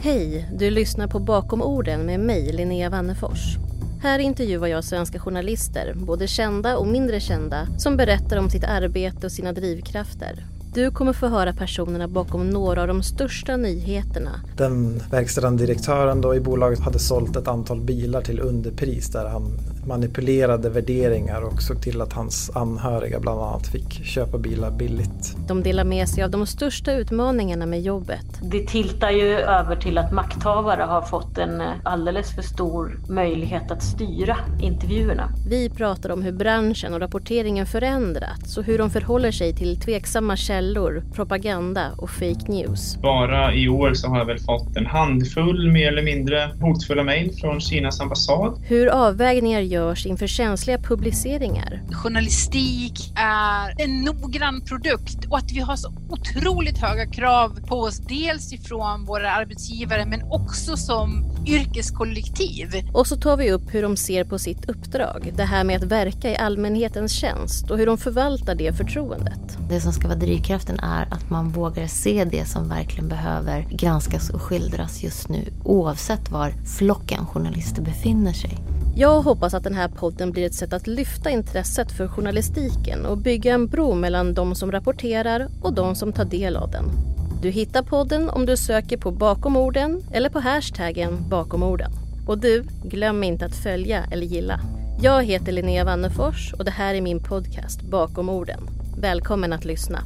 Hej, du lyssnar på Bakom orden med mig, Linnea Wannefors. Här intervjuar jag svenska journalister, både kända och mindre kända, som berättar om sitt arbete och sina drivkrafter. Du kommer få höra personerna bakom några av de största nyheterna. Den verkställande direktören då i bolaget hade sålt ett antal bilar till underpris där han manipulerade värderingar och såg till att hans anhöriga bland annat fick köpa bilar billigt. De delar med sig av de största utmaningarna med jobbet. Det tiltar ju över till att makthavare har fått en alldeles för stor möjlighet att styra intervjuerna. Vi pratar om hur branschen och rapporteringen förändrats och hur de förhåller sig till tveksamma källor, propaganda och fake news. Bara i år så har jag väl fått en handfull mer eller mindre hotfulla mejl från Kinas ambassad. Hur avvägningar görs inför känsliga publiceringar. Journalistik är en noggrann produkt och att vi har så otroligt höga krav på oss, dels ifrån våra arbetsgivare men också som yrkeskollektiv. Och så tar vi upp hur de ser på sitt uppdrag, det här med att verka i allmänhetens tjänst och hur de förvaltar det förtroendet. Det som ska vara drivkraften är att man vågar se det som verkligen behöver granskas och skildras just nu oavsett var flocken journalister befinner sig. Jag hoppas att den här podden blir ett sätt att lyfta intresset för journalistiken och bygga en bro mellan de som rapporterar och de som tar del av den. Du hittar podden om du söker på bakom orden eller på hashtaggen bakom orden. Och du, glöm inte att följa eller gilla. Jag heter Linnea Wannefors och det här är min podcast Bakom orden. Välkommen att lyssna.